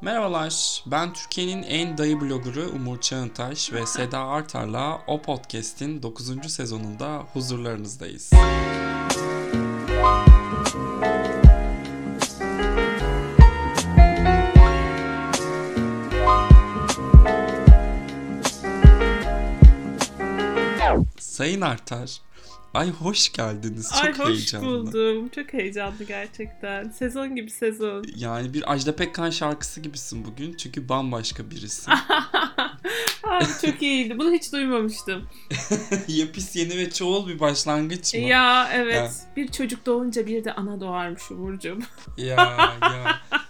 Merhabalar, ben Türkiye'nin en dayı bloggerı Umur Çağıntaş ve Seda Artar'la O Podcast'in 9. sezonunda huzurlarınızdayız. Sayın Artar, ay hoş geldiniz. Çok Ay hoş heyecanlı. buldum. Çok heyecanlı gerçekten. Sezon gibi sezon. Yani bir Ajda Pekkan şarkısı gibisin bugün çünkü bambaşka birisin. Abi çok iyiydi. Bunu hiç duymamıştım. Yapis yeni ve çoğul bir başlangıç mı? Ya evet. Ya. Bir çocuk doğunca bir de ana doğarmış Umurcuğum. Ya ya.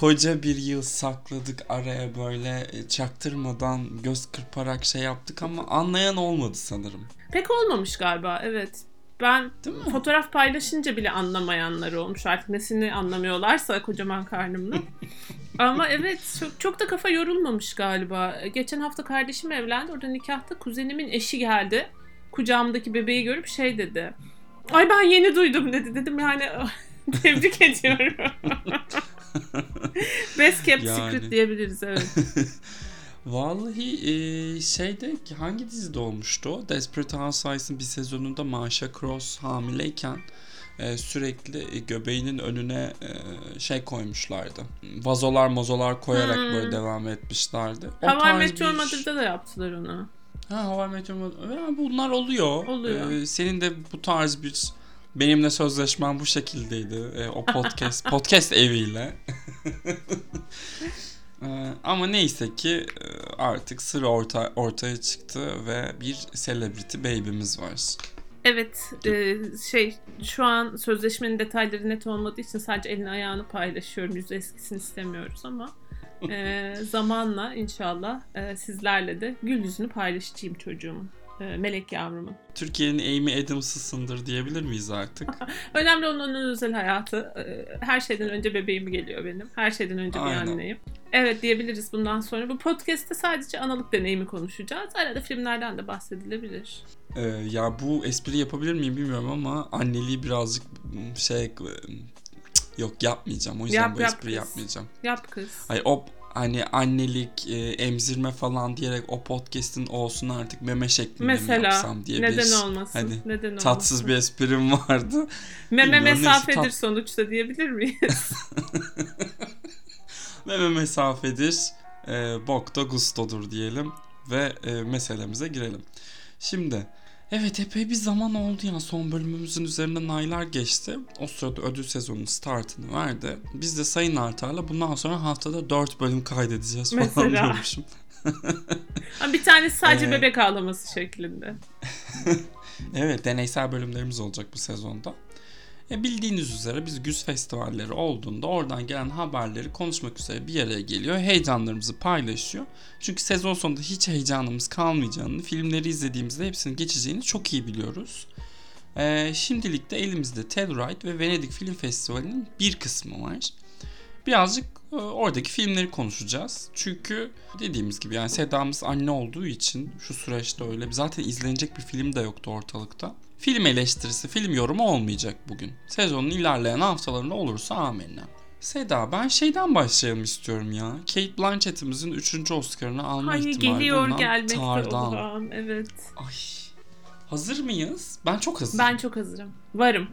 Koca bir yıl sakladık araya böyle e, çaktırmadan göz kırparak şey yaptık ama anlayan olmadı sanırım. Pek olmamış galiba evet. Ben fotoğraf paylaşınca bile anlamayanlar olmuş. Artık nesini anlamıyorlarsa kocaman karnımla. Ama evet çok, çok da kafa yorulmamış galiba. Geçen hafta kardeşim evlendi. Orada nikahta kuzenimin eşi geldi. Kucağımdaki bebeği görüp şey dedi. Ay ben yeni duydum dedi. Dedim yani tebrik ediyorum. Best kept Yani. secret diyebiliriz evet. Vallahi e, şeyde hangi dizide olmuştu o? Desperate Housewives'ın bir sezonunda Marsha Cross hamileyken e, sürekli e, göbeğinin önüne e, şey koymuşlardı. Vazolar mozolar koyarak Hmm. böyle devam etmişlerdi. O Hawaii Meteor Mother'da da yaptılar onu. Ha Hawaii Meteor Mother- bunlar oluyor. Oluyor. Ee, senin de bu tarz bir benimle sözleşmen bu şekildeydi. Ee, o podcast podcast eviyle. Ee, ama neyse ki e, artık sır orta, ortaya çıktı ve bir celebrity baby'miz var. Evet e, şey şu an sözleşmenin detayları net olmadığı için sadece elini ayağını paylaşıyorum. Yüzü eskisini istemiyoruz ama e, zamanla inşallah e, sizlerle de gül yüzünü paylaşacağım çocuğumun. E, melek yavrumun. Türkiye'nin Amy Adams'ısındır diyebilir miyiz artık? Önemli olan onun özel hayatı. E, her şeyden önce bebeğim geliyor benim. Her şeyden önce Aynen. bir anneyim. Evet diyebiliriz bundan sonra. Bu podcast'te sadece analık deneyimi konuşacağız. Arada filmlerden de bahsedilebilir. Ee, ya bu espri yapabilir miyim bilmiyorum ama anneliği birazcık şey e, yok yapmayacağım. O yüzden Yap, bu yap kız. yapmayacağım. Yap kız. Ay o hani annelik, e, emzirme falan diyerek o podcast'in olsun artık meme şeklinde mi Mesela yapsam diye neden bir olmasın? hani neden tatsız olmasın? bir esprim vardı. Meme Bilmiyorum, neyse, mesafedir tat- sonuçta diyebilir miyiz? Meme mesafedir, e, bok da gustodur diyelim ve e, meselemize girelim. Şimdi evet epey bir zaman oldu ya son bölümümüzün üzerinden aylar geçti. O sırada ödül sezonunun startını verdi. Biz de Sayın Artar'la bundan sonra haftada 4 bölüm kaydedeceğiz falan Mesela. diyormuşum. Bir tanesi sadece Ee, bebek ağlaması şeklinde. Evet deneysel bölümlerimiz olacak bu sezonda. E bildiğiniz üzere biz güz festivalleri olduğunda oradan gelen haberleri konuşmak üzere bir araya geliyor. Heyecanlarımızı paylaşıyor. Çünkü sezon sonunda hiç heyecanımız kalmayacağını, filmleri izlediğimizde hepsinin geçeceğini çok iyi biliyoruz. E, şimdilik de elimizde Telluride ve Venedik Film Festivali'nin bir kısmı var. Birazcık e, oradaki filmleri konuşacağız. Çünkü dediğimiz gibi yani Seda'mız anne olduğu için şu süreçte öyle. Zaten izlenecek bir film de yoktu ortalıkta. Film eleştirisi, film yorumu olmayacak bugün. Sezonun ilerleyen haftalarında olursa amenna. Seda ben şeyden başlayalım istiyorum ya. Kate Blanchett'imizin 3. Oscar'ını alma Hayır ihtimali geliyor bulunan gelmekte Tar'dan. olan. Evet. Ay. Hazır mıyız? Ben çok hazırım. Ben çok hazırım. Varım.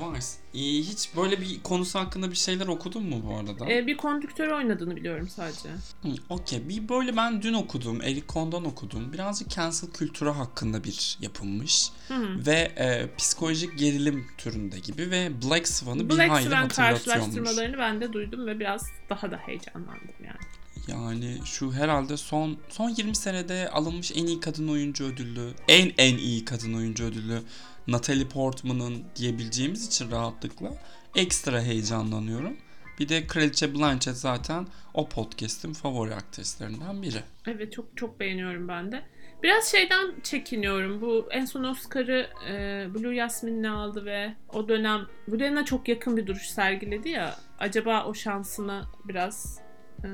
Vars. İyi, hiç böyle bir konusu hakkında bir şeyler okudun mu bu arada? Ee, bir konduktör oynadığını biliyorum sadece. Hı, Okey. Bir böyle ben dün okudum. Eric Kohn'dan okudum. Birazcık cancel kültürü hakkında bir yapılmış. Hı hı. Ve e, psikolojik gerilim türünde gibi ve Black Swan'ı bir Black hayli Swan hatırlatıyormuş. karşılaştırmalarını ben de duydum ve biraz daha da heyecanlandım yani. Yani şu herhalde son son 20 senede alınmış en iyi kadın oyuncu ödülü, en en iyi kadın oyuncu ödülü Natalie Portman'ın diyebileceğimiz için rahatlıkla ekstra heyecanlanıyorum. Bir de Kraliçe Blanchett zaten o podcast'in favori aktrislerinden biri. Evet çok çok beğeniyorum ben de. Biraz şeyden çekiniyorum. Bu en son Oscar'ı e, Blue Jasmine'le aldı ve o dönem Brianna çok yakın bir duruş sergiledi ya. Acaba o şansını biraz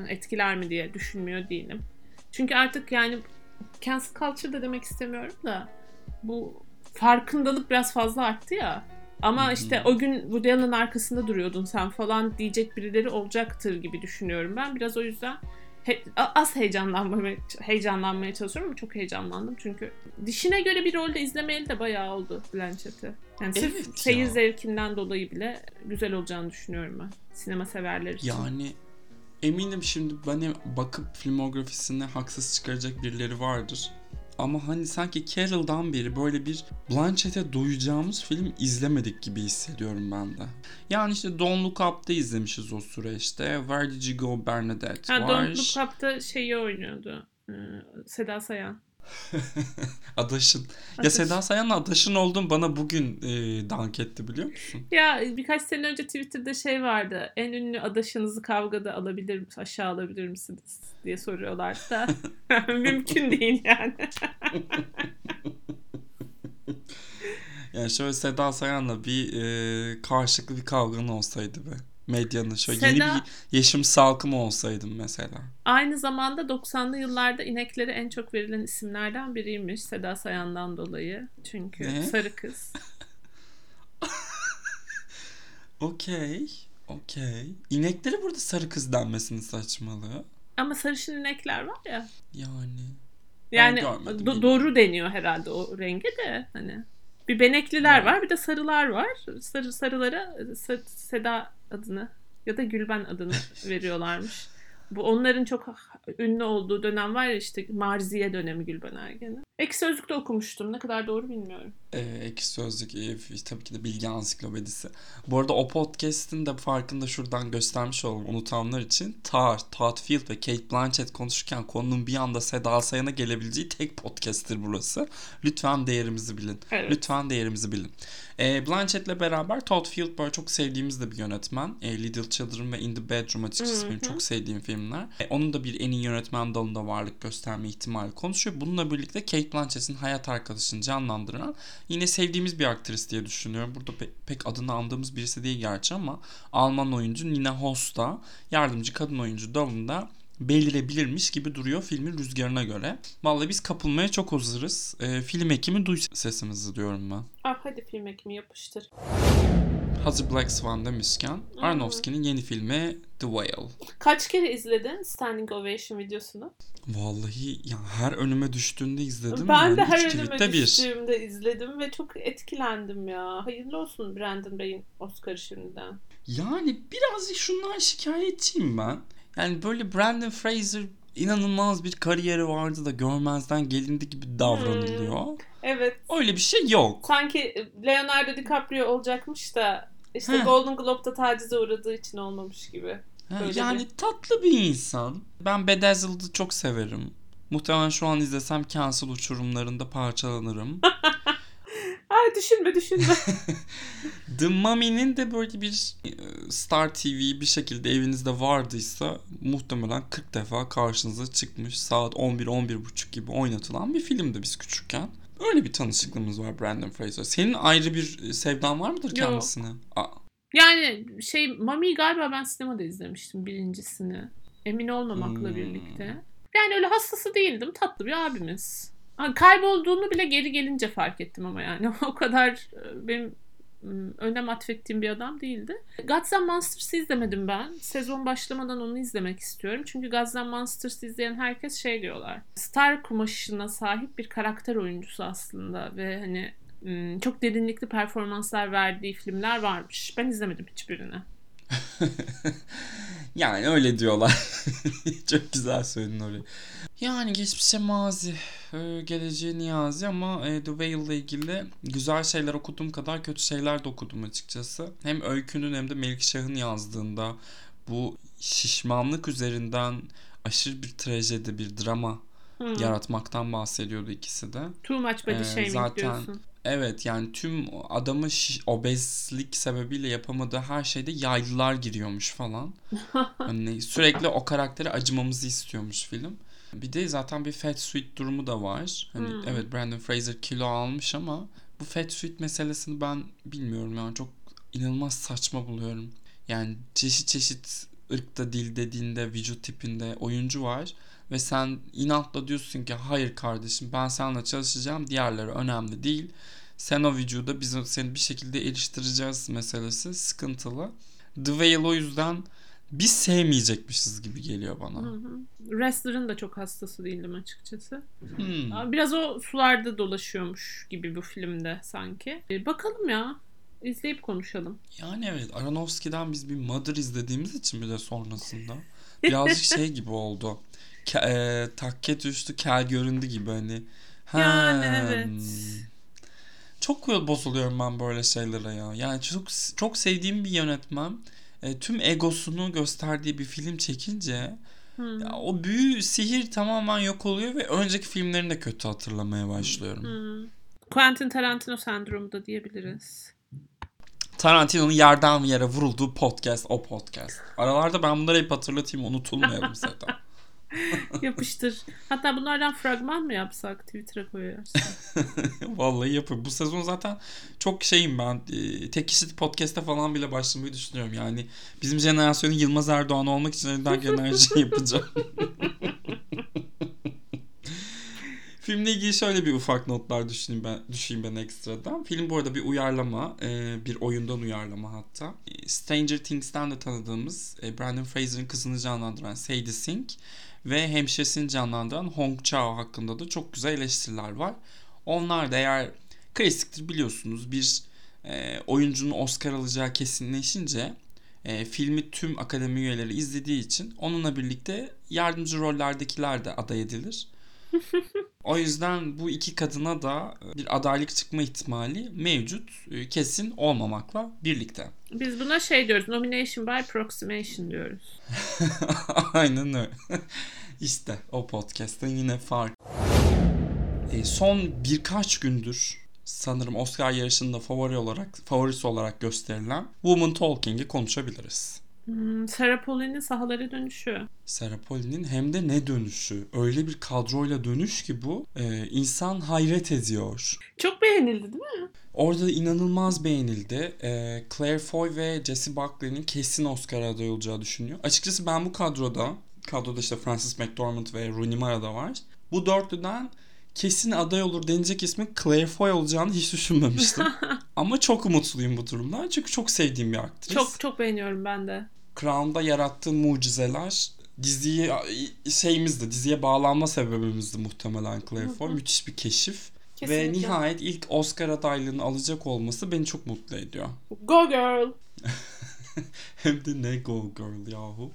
etkiler mi diye düşünmüyor değilim. Çünkü artık yani cancel culture da demek istemiyorum da bu farkındalık biraz fazla arttı ya. Ama işte o gün Woody Allen'ın arkasında duruyordun sen falan diyecek birileri olacaktır gibi düşünüyorum ben. Biraz o yüzden he- az heyecanlanmaya, heyecanlanmaya çalışıyorum ama çok heyecanlandım. Çünkü dişine göre bir rolde izlemeyeli de bayağı oldu Blanchett'i. Yani sırf Evet seyir ya. zevkinden dolayı bile güzel olacağını düşünüyorum ben. Sinema severler için. Yani eminim şimdi bana bakıp filmografisine haksız çıkaracak birileri vardır. Ama hani sanki Carol'dan beri böyle bir Blanchett'e doyacağımız film izlemedik gibi hissediyorum ben de. Yani işte Don't Look Up'ta izlemişiz o süreçte. Where Did You Go Bernadette Ha, var. Don't Look Up'ta şeyi oynuyordu. Seda Sayan. Adaşın. Ya Adaş. Seda Sayan'la Adaşın oldum bana bugün e, dank etti biliyor musun? Ya birkaç sene önce Twitter'da şey vardı. En ünlü adaşınızı kavgada alabilir misiniz, aşağı alabilir misiniz diye soruyorlar da. Mümkün değil yani. Yani şöyle Seda Sayan'la bir e, karşılıklı bir kavgan olsaydı be. Medyanın şöyle Seda- yeni bir Yeşim Salkım olsaydım mesela. Aynı zamanda 90'lı yıllarda ineklere en çok verilen isimlerden biriymiş Seda Sayan'dan dolayı. Çünkü Ne? sarı kız. Okey. Okey. İneklere burada sarı kız denmesini saçmalığı. Ama sarışın inekler var ya. Yani. Yani do- doğru deniyor herhalde o renge de hani. Bir benekliler Yani. var bir de sarılar var. Sarı sarılara Sa- Seda adını ya da Gülben adını veriyorlarmış. Bu onların çok ünlü olduğu dönem var ya işte Marziye dönemi Gülben Ergen'in. Ek Sözlük'te okumuştum. Ne kadar doğru bilmiyorum. E, Ekşi Sözlük e, tabii ki de bilgi ansiklopedisi. Bu arada o podcast'in de farkını da şuradan göstermiş olalım unutanlar için. Tar, Todd Field ve Kate Blanchett konuşurken konunun bir anda Seda Sayan'a gelebileceği tek podcast'tir burası. Lütfen değerimizi bilin. Evet. Lütfen değerimizi bilin. E, Blanchett'le beraber Todd Field böyle çok sevdiğimiz de bir yönetmen. E, Little Children ve In the Bedroom açıkçası Hı benim çok sevdiğim filmler. E, onun da bir en iyi yönetmen dalında varlık gösterme ihtimali konuşuyor. Bununla birlikte Kate Blanchett'in hayat arkadaşını canlandıran yine sevdiğimiz bir aktris diye düşünüyorum. Burada pe- pek adını andığımız birisi değil gerçi ama Alman oyuncu Nina Hoss'ta yardımcı kadın oyuncu dalında belirebilirmiş gibi duruyor filmin rüzgarına göre. Vallahi biz kapılmaya çok hazırız. E, film ekimi duy sesimizi diyorum ben. Ah hadi film ekimi yapıştır. Hazır Black Swan demişken Aronofsky'nin yeni filmi The Whale. Kaç kere izledin Standing Ovation videosunu? Vallahi ya her önüme düştüğünde izledim. Ben yani de her önüme bir. düştüğümde izledim ve çok etkilendim ya. Hayırlı olsun Brandon Bey'in Oscar şimdiden. Yani birazcık şundan şikayetçiyim ben. Yani böyle Brandon Fraser inanılmaz bir kariyeri vardı da görmezden gelindi gibi davranılıyor. Hmm. Evet. Öyle bir şey yok. Sanki Leonardo DiCaprio olacakmış da işte Heh. Golden Globe'da tacize uğradığı için olmamış gibi. Ha, Öyle yani tatlı bir insan. Ben Bedazzled'ı çok severim. Muhtemelen şu an izlesem cancel uçurumlarında parçalanırım. Ay düşünme düşünme. The Mummy'nin de böyle bir e, Star TV bir şekilde evinizde vardıysa muhtemelen 40 defa karşınıza çıkmış saat 11-11.30 gibi oynatılan bir filmdi biz küçükken. Öyle bir tanışıklığımız var Brandon Fraser. Senin ayrı bir e, sevdan var mıdır Yok. kendisine? Aa, yani şey Mami'yi galiba ben sinemada izlemiştim birincisini. Emin olmamakla Hmm. birlikte. Yani öyle hastası değildim. Tatlı bir abimiz. Kaybolduğunu bile geri gelince fark ettim ama yani. O kadar e, benim önem atfettiğim bir adam değildi. Gods and Monsters'ı izlemedim ben. Sezon başlamadan onu izlemek istiyorum. Çünkü Gods and Monsters'ı izleyen herkes şey diyorlar. Star kumaşına sahip bir karakter oyuncusu aslında ve hani çok derinlikli performanslar verdiği filmler varmış. Ben izlemedim hiçbirini. yani öyle diyorlar. Çok güzel söyledin orayı. Yani geçmişe mazi, e, geleceğe niyazi ama e, The Whale ile ilgili güzel şeyler okuduğum kadar kötü şeyler de okudum açıkçası. Hem öykünün hem de Melikşah'ın yazdığında bu şişmanlık üzerinden aşırı bir trajedi, bir drama Hmm. yaratmaktan bahsediyordu ikisi de. Too much body Ee, shaming zaten- diyorsun. Evet yani tüm adamın obezlik sebebiyle yapamadığı her şeyde yaylılar giriyormuş falan. Hani sürekli o karaktere acımamızı istiyormuş film. Bir de zaten bir fat suit durumu da var. Hani Hmm. evet Brandon Fraser kilo almış ama bu fat suit meselesini ben bilmiyorum yani çok inanılmaz saçma buluyorum. Yani çeşit çeşit ırkta, dilde, dinde, vücut tipinde oyuncu var ve sen inatla diyorsun ki hayır kardeşim ben seninle çalışacağım diğerleri önemli değil. sen o vücuda biz seni bir şekilde eriştireceğiz meselesi sıkıntılı. The Whale o yüzden biz sevmeyecekmişiz gibi geliyor bana. Hı hı. Wrestler'ın da çok hastası değildim açıkçası. Hmm. Biraz o sularda dolaşıyormuş gibi bu filmde sanki. E, bakalım ya. İzleyip konuşalım. Yani evet Aronofsky'den biz bir Mother izlediğimiz için bir de sonrasında birazcık şey gibi oldu. E, takke düştü kel göründü gibi hani. Yani Hmm. evet. Çok bozuluyorum ben böyle şeylere ya. Yani çok çok sevdiğim bir yönetmen e, tüm egosunu gösterdiği bir film çekince Hı. ya o büyü sihir tamamen yok oluyor ve önceki filmlerini de kötü hatırlamaya başlıyorum. Hı. Quentin Tarantino sendromu da diyebiliriz. Tarantino'nun yerden yere vurulduğu podcast o podcast. Aralarda ben bunları hep hatırlatayım unutulmayalım zaten. Yapıştır. Hatta bunlardan fragman mı yapsak Twitter'a koyarsın? Vallahi yapıyor. Bu sezon zaten çok şeyim ben. E, tek kişilik podcast'te falan bile başlamayı düşünüyorum. Yani bizim jenerasyonun Yılmaz Erdoğan olmak için elinden gelen her şeyi yapacağım. Filmle ilgili şöyle bir ufak notlar düşüneyim ben, düşeyim ben ekstradan. Film bu arada bir uyarlama, e, bir oyundan uyarlama hatta. E, Stranger Things'ten de tanıdığımız e, Brandon Fraser'ın kızını canlandıran Sadie Sink ve hemşiresini canlandıran Hong Chao hakkında da çok güzel eleştiriler var. Onlar da eğer klasiktir biliyorsunuz bir e, oyuncunun Oscar alacağı kesinleşince e, filmi tüm akademi üyeleri izlediği için onunla birlikte yardımcı rollerdekiler de aday edilir. O yüzden bu iki kadına da bir adaylık çıkma ihtimali mevcut. E, kesin olmamakla birlikte. Biz buna şey diyoruz. Nomination by proximation diyoruz. Aynen öyle. işte o podcast'ın yine fark. E, son birkaç gündür sanırım Oscar yarışında favori olarak favorisi olarak gösterilen Woman Talking'i konuşabiliriz. Hmm, Sarah Pauline'in sahalara dönüşü. Sarah Pauline'in hem de ne dönüşü. Öyle bir kadroyla dönüş ki bu. e, insan hayret ediyor. Çok beğenildi değil mi? Orada inanılmaz beğenildi. E, Claire Foy ve Jessie Buckley'nin kesin Oscar adayı olacağı düşünüyor. Açıkçası ben bu kadroda, kadroda işte Frances McDormand ve Rooney Mara da var. Bu dörtlüden kesin aday olur denecek ismin Claire Foy olacağını hiç düşünmemiştim. Ama çok umutluyum bu durumdan. Çünkü çok sevdiğim bir aktris. Çok çok beğeniyorum ben de. Crown'da yarattığı mucizeler diziyi şeyimizdi, diziye bağlanma sebebimizdi muhtemelen Claire Foy. Müthiş bir keşif. Ve Kesinlikle. nihayet ilk Oscar adaylığını alacak olması beni çok mutlu ediyor. Go girl. Hem de ne go girl yahu.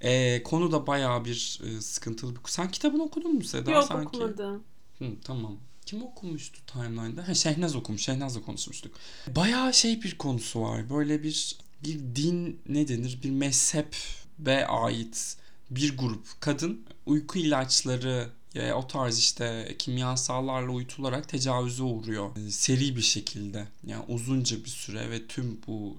Ee, konu da bayağı bir e, sıkıntılı bir Sen kitabını okudun mu Seda? Yok Sanki. okumadım. Hı, tamam. Kim okumuştu timeline'da? Ha, Şehnaz okumuş. Şehnaz'la konuşmuştuk. Bayağı şey bir konusu var. Böyle bir bir din ne denir? Bir mezhebe ait bir grup kadın uyku ilaçları ya o tarz işte kimyasallarla uyutularak tecavüze uğruyor. E, Seri bir şekilde. Yani uzunca bir süre ve tüm bu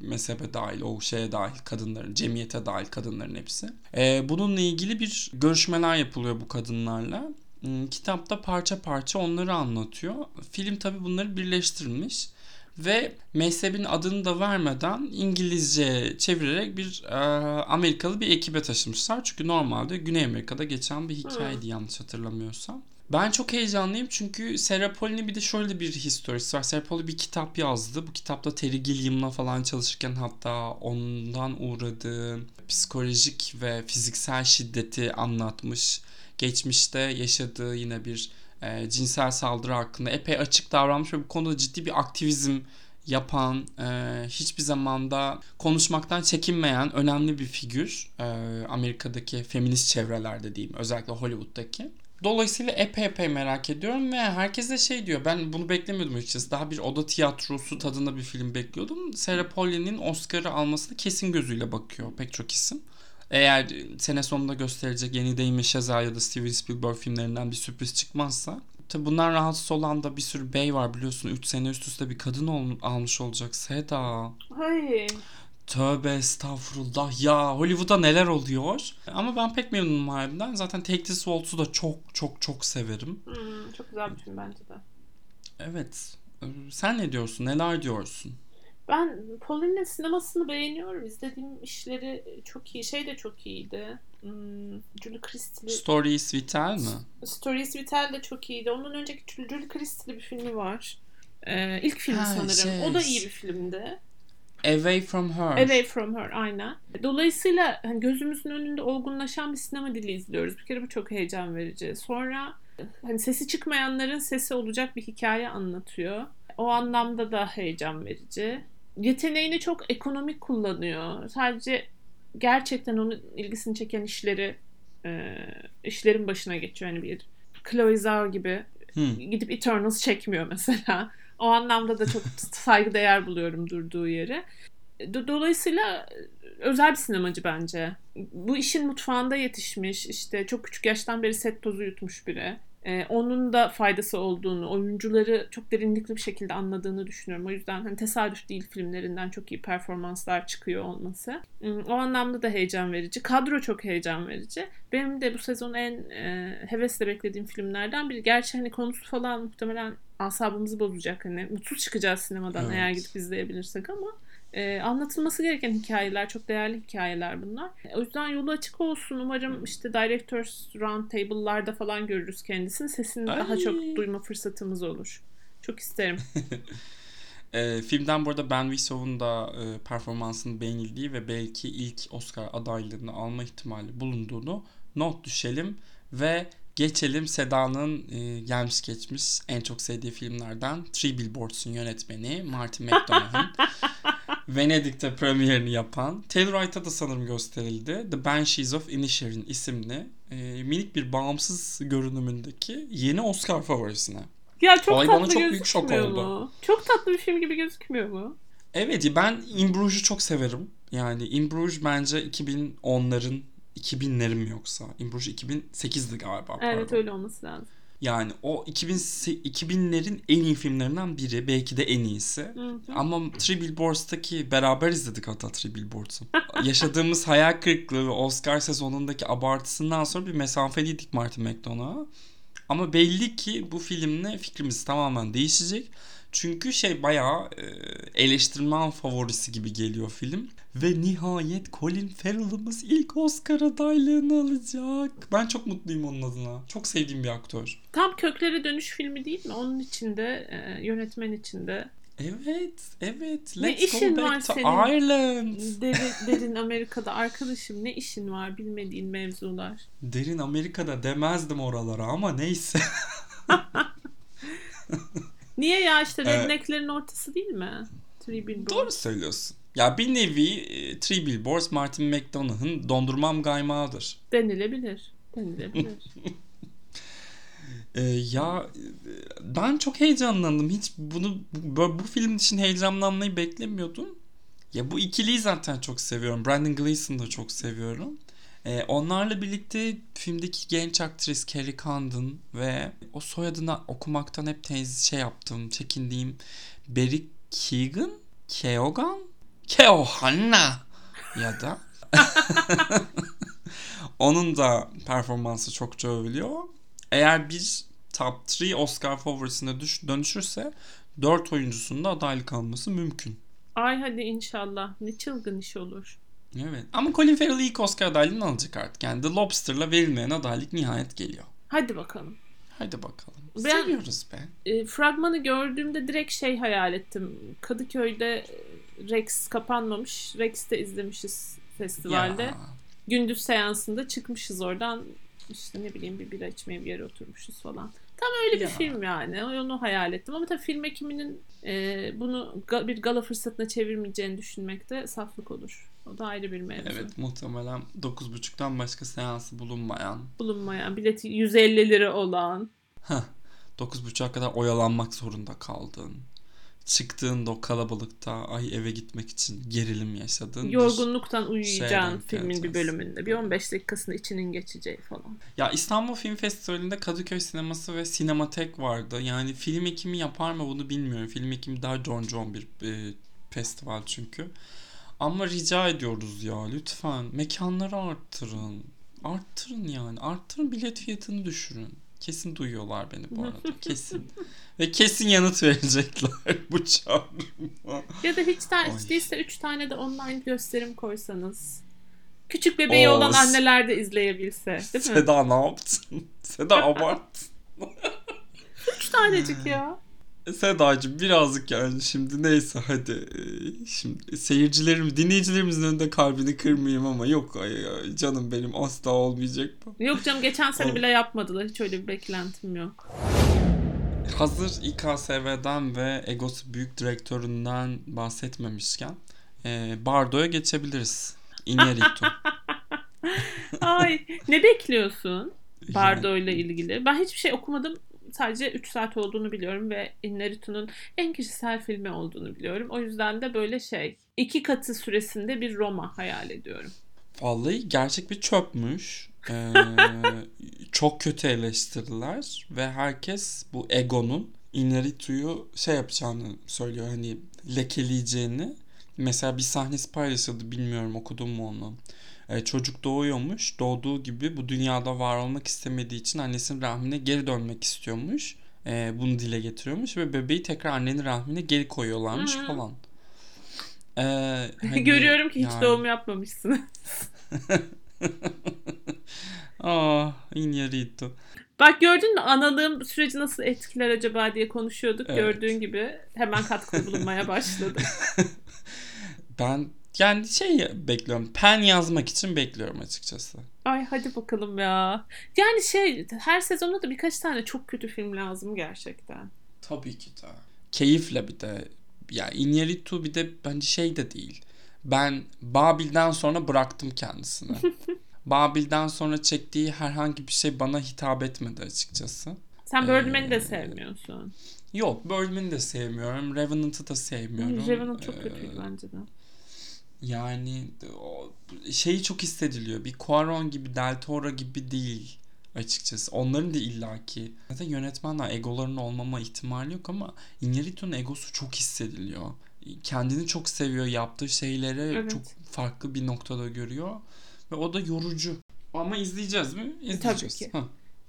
mezhebe dahil, o şeye dahil kadınların, cemiyete dahil kadınların hepsi. Ee, bununla ilgili bir görüşmeler yapılıyor bu kadınlarla. Hmm, Kitapta parça parça onları anlatıyor. Film tabi bunları birleştirmiş ve mezhebin adını da vermeden İngilizce çevirerek bir e, Amerikalı bir ekibe taşımışlar. Çünkü normalde Güney Amerika'da geçen bir hikayeydi yanlış hatırlamıyorsam. Ben çok heyecanlıyım çünkü Sarah Pauline'in bir de şöyle bir historisi var. Sarah Pauline bir kitap yazdı. Bu kitapta Terry Gilliam'la falan çalışırken hatta ondan uğradığı psikolojik ve fiziksel şiddeti anlatmış. Geçmişte yaşadığı yine bir e, cinsel saldırı hakkında epey açık davranmış ve bu konuda ciddi bir aktivizm yapan, e, hiçbir zamanda konuşmaktan çekinmeyen önemli bir figür. E, Amerika'daki feminist çevrelerde diyeyim, özellikle Hollywood'daki. Dolayısıyla epey epey merak ediyorum ve herkes de şey diyor ben bunu beklemiyordum açıkçası. Daha bir oda tiyatrosu tadında bir film bekliyordum. Sarah Pauline'in Oscar'ı almasını kesin gözüyle bakıyor pek çok isim. Eğer sene sonunda gösterecek yeni Damien Chazelle ya da Steven Spielberg filmlerinden bir sürpriz çıkmazsa Tabi bundan rahatsız olan da bir sürü bey var biliyorsun 3 sene üst üste bir kadın ol- almış olacak Seda. Hayır. Tövbe estağfurullah ya Hollywood'da neler oluyor. Ama ben pek memnunum halinden. Zaten Take This Waltz'u da çok çok çok severim. Hmm, çok güzel bir film bence de. Evet. Sen ne diyorsun? Neler diyorsun? Ben Pauline'in sinemasını beğeniyorum. İzlediğim işleri çok iyi. Şey de çok iyiydi. Hmm, Julie Christie'li Stories Vital mi? Stories Vital de çok iyiydi. Ondan önceki Julie Christie'li bir filmi var. Ee, ilk film Ha, sanırım. şey. O da iyi bir filmdi. Away from Her. Away From Her aynen. Dolayısıyla hani gözümüzün önünde olgunlaşan bir sinema dili izliyoruz. Bir kere bu çok heyecan verici. Sonra hani sesi çıkmayanların sesi olacak bir hikaye anlatıyor. O anlamda da heyecan verici. Yeteneğini çok ekonomik kullanıyor. Sadece gerçekten onun ilgisini çeken işleri e, işlerin başına geçiyor. Yani bir Chloe Zhao gibi Hı. gidip Eternals çekmiyor mesela. O anlamda da çok saygıdeğer buluyorum durduğu yeri. Do- Dolayısıyla özel bir sinemacı bence. Bu işin mutfağında yetişmiş, işte çok küçük yaştan beri set tozu yutmuş biri. Ee, onun da faydası olduğunu, oyuncuları çok derinlikli bir şekilde anladığını düşünüyorum. O yüzden hani tesadüf değil filmlerinden çok iyi performanslar çıkıyor olması. Hmm, O anlamda da heyecan verici. Kadro çok heyecan verici. Benim de bu sezon en e, hevesle beklediğim filmlerden biri. Gerçi hani konusu falan muhtemelen asabımızı bozacak. Hani mutsuz çıkacağız sinemadan Evet. eğer gidip izleyebilirsek ama e, anlatılması gereken hikayeler, çok değerli hikayeler bunlar. O yüzden yolu açık olsun. Umarım işte Directors Round Table'larda falan görürüz kendisini. Sesini Ay. daha çok duyma fırsatımız olur. Çok isterim. Ee, filmden bu arada Ben Whisow'un da e, performansının beğenildiği ve belki ilk Oscar adaylığını alma ihtimali bulunduğunu not düşelim ve geçelim Seda'nın e, gelmiş geçmiş en çok sevdiği filmlerden Three Billboards'un yönetmeni Martin McDonagh'ın Venedik'te premierini yapan Tellurite'a da sanırım gösterildi. The Banshees of Inisherin isimli e, minik bir bağımsız görünümündeki yeni Oscar favorisine. Ya çok Olay tatlı bana çok büyük şok oldu. mu? Çok tatlı bir film gibi gözükmüyor mu? Evet ben In Bruges'u çok severim. Yani In Bruges bence 2010'ların 2000'lerin mi yoksa? In Bruges 2008'di galiba. Evet pardon. öyle olması lazım. Yani o 2000, 2000'lerin en iyi filmlerinden biri. Belki de en iyisi. Hı hı. Ama Three Billboards'taki beraber izledik hatta Three Billboards'u. Yaşadığımız hayal kırıklığı ve Oscar sezonundaki abartısından sonra bir mesafeliydik Martin McDonagh'a. Ama belli ki bu filmle fikrimiz tamamen değişecek. Çünkü şey bayağı e, eleştirmen favorisi gibi geliyor film. Ve nihayet Colin Farrell'ımız ilk Oscar adaylığını alacak. Ben çok mutluyum onun adına. Çok sevdiğim bir aktör. Tam köklere dönüş filmi değil mi? Onun içinde, e, yönetmen içinde. Evet, evet. Ne Let's işin go var back to senin? Ireland. Derin, derin Amerika'da arkadaşım ne işin var bilmediğin mevzular. Derin Amerika'da demezdim oralara ama neyse. Niye ya işte Evet. rednecklerin ortası değil mi? Three Billboards. Doğru söylüyorsun. Ya bir nevi e, Three Billboards Martin McDonagh'ın dondurmam gaymağıdır. Denilebilir. Denilebilir. Ee, ya e, ben çok heyecanlandım. Hiç bunu bu, bu film için heyecanlanmayı beklemiyordum. Ya bu ikiliyi zaten çok seviyorum. Brandon Gleeson'ı da çok seviyorum. Ee, onlarla birlikte filmdeki genç aktris Carrie Condon ve o soyadını okumaktan hep tez şey yaptım, çekindiğim Barry Keoghan, Keoghan, Keohanna ya da onun da performansı çokça övülüyor. Eğer bir top 3 Oscar favorisine düş, dönüşürse 4 oyuncusunun da adaylık alması mümkün. Ay hadi inşallah. Ne çılgın iş olur. Evet. Ama Colin Farrell ilk Oscar adaylığını alacak artık. Yani The Lobster'la verilmeyen adaylık nihayet geliyor. Hadi bakalım. Hadi bakalım. Ben- Seviyoruz be. E, fragmanı gördüğümde direkt şey hayal ettim. Kadıköy'de Rex kapanmamış. Rex'te izlemişiz festivalde. Ya. Gündüz seansında çıkmışız oradan. İşte ne bileyim bir bira içmeye bir yere oturmuşuz falan. Tam öyle bir Ya. film yani. Onu hayal ettim. Ama tabii film ekiminin e, bunu ga- bir gala fırsatına çevirmeyeceğini düşünmek de saflık olur. O da ayrı bir mevzu. Evet muhtemelen 9.30'dan başka seansı bulunmayan. Bulunmayan, bileti 150 lira olan. Heh, 9.30'a kadar oyalanmak zorunda kaldın. Çıktığında o kalabalıkta ay eve gitmek için gerilim yaşadın. Bir- Yorgunluktan uyuyacağın şeyden filmin bir geleceğiz. bölümünde. Bir 15 dakikasında içinin geçeceği falan. Ya İstanbul Film Festivali'nde Kadıköy Sineması ve Sinematek vardı. Yani film ekimi yapar mı bunu bilmiyorum. Film ekimi daha John John bir e, festival çünkü. Ama rica ediyoruz ya lütfen mekanları arttırın. Arttırın yani. Arttırın bilet fiyatını düşürün. Kesin duyuyorlar beni bu arada. Kesin. Ve kesin yanıt verecekler bu çağrıma. Ya da hiç, Ay. hiç değilse 3 tane de online gösterim koysanız. Küçük bebeği Oo, olan anneler de izleyebilse. Değil mi? Seda ne yaptın? Seda abart. 3 tanecik ya. Sedacığım birazcık yani şimdi neyse hadi Ee, şimdi seyircilerim dinleyicilerimizin önünde kalbini kırmayayım ama yok ay, ay, canım benim asla olmayacak bu. Yok canım geçen sene bile yapmadılar. Hiç öyle bir beklentim yok. Hazır İKSV'den ve Egosu Büyük Direktöründen bahsetmemişken e, Bardo'ya geçebiliriz. Iñárritu. Ay ne bekliyorsun Bardo ile ilgili? Ben hiçbir şey okumadım. Sadece 3 saat olduğunu biliyorum ve Inarritu'nun en kişisel filmi olduğunu biliyorum. O yüzden de böyle şey iki katı süresinde bir Roma hayal ediyorum. Vallahi gerçek bir çöpmüş. Ee, çok kötü eleştiriler ve herkes bu Ego'nun Inarritu'yu şey yapacağını söylüyor hani lekeleyeceğini. Mesela bir sahnesi paylaşıldı bilmiyorum okudun mu onu. Ee, çocuk doğuyormuş. Doğduğu gibi bu dünyada var olmak istemediği için annesinin rahmine geri dönmek istiyormuş. Ee, bunu dile getiriyormuş ve bebeği tekrar annenin rahmine geri koyuyorlarmış Hı. falan. Ee, hani Görüyorum ki hiç yani- doğum yapmamışsın. Ah, Iñárritu. Bak gördün mü analığım süreci nasıl etkiler acaba diye konuşuyorduk. Evet. Gördüğün gibi hemen katkı bulunmaya başladı. Ben yani şey bekliyorum. Pen yazmak için bekliyorum açıkçası. Ay hadi bakalım ya. Yani şey her sezonda da birkaç tane çok kötü film lazım gerçekten. Tabii ki de. Keyifle bir de. Ya Iñárritu bir de bence şey de değil. Ben Babil'den sonra bıraktım kendisini. Babil'den sonra çektiği herhangi bir şey bana hitap etmedi açıkçası. Sen Ee, Birdman'i de sevmiyorsun. Yok, Birdman'i de sevmiyorum. Revenant'ı da sevmiyorum. Revenant çok Ee, kötüydü bence de. Yani o şeyi çok hissediliyor. Bir Cuarón gibi, Del Toro gibi değil açıkçası. Onların da illaki zaten yönetmenler egolarının olmama ihtimali yok ama Iñárritu'nun egosu çok hissediliyor. Kendini çok seviyor. Yaptığı şeyleri Evet. çok farklı bir noktada görüyor. Ve o da yorucu. Ama izleyeceğiz mi? İzleyeceğiz. ki. Hah.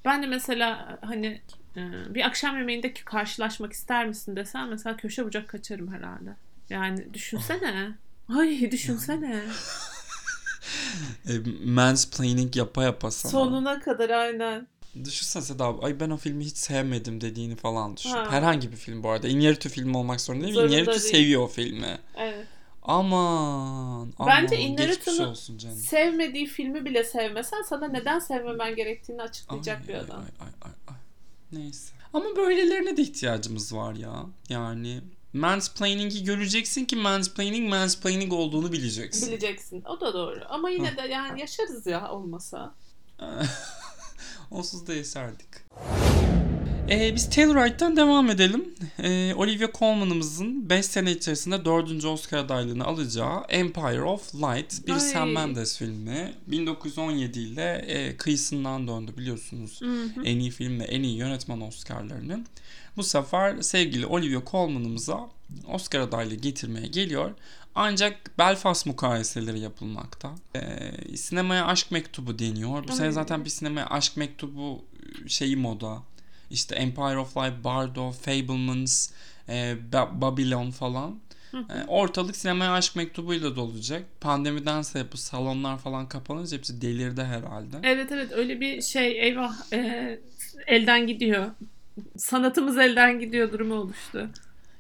Ben de mesela hani e, bir akşam yemeğindeki karşılaşmak ister misin desen mesela köşe bucak kaçarım herhalde. Yani düşünsene. Ay düşünsene. E, mansplaining yapa yapa sana. Sonuna kadar aynen. Düşünsene Seda abi, ay ben o filmi hiç sevmedim dediğini falan düşün. Ha. Herhangi bir film bu arada. Iñárritu filmi olmak zorunda değil. Zorunda değil. seviyor o filmi. Evet. Aman. Bence canım. Sevmediği filmi bile sevmesen sana neden sevmemen gerektiğini açıklayacak Ay, bir adam. Ay, ay, ay, ay. Neyse. Ama böylelerine de ihtiyacımız var ya. Yani mansplaining'i göreceksin ki mansplaining mansplaining olduğunu bileceksin. Bileceksin. O da doğru. Ama yine de yani yaşarız ya olmasa. Onsuz da yaşardık. Ee, biz Telluride'den devam edelim. Ee, Olivia Colman'ımızın 5 sene içerisinde 4. Oscar adaylığını alacağı Empire of Light bir Ay. Sam Mendes filmi. 1917 ile e, kıyısından döndü biliyorsunuz. Hı hı. En iyi film ve en iyi yönetmen Oscar'larını. Bu sefer sevgili Olivia Colman'ımıza Oscar adaylığı getirmeye geliyor. Ancak Belfast mukayeseleri yapılmakta. Ee, sinemaya aşk mektubu deniyor. Bu sene zaten bir sinemaya aşk mektubu şeyi moda. İşte Empire of Light, Bardo, Fablemans, e, Ba- Babylon falan. E, ortalık sinemaya aşk mektubuyla dolacak. Pandemiden sebep bu salonlar falan kapanınca hepsi delirdi herhalde. Evet evet öyle bir şey eyvah e, elden gidiyor. Sanatımız elden gidiyor durumu oluştu.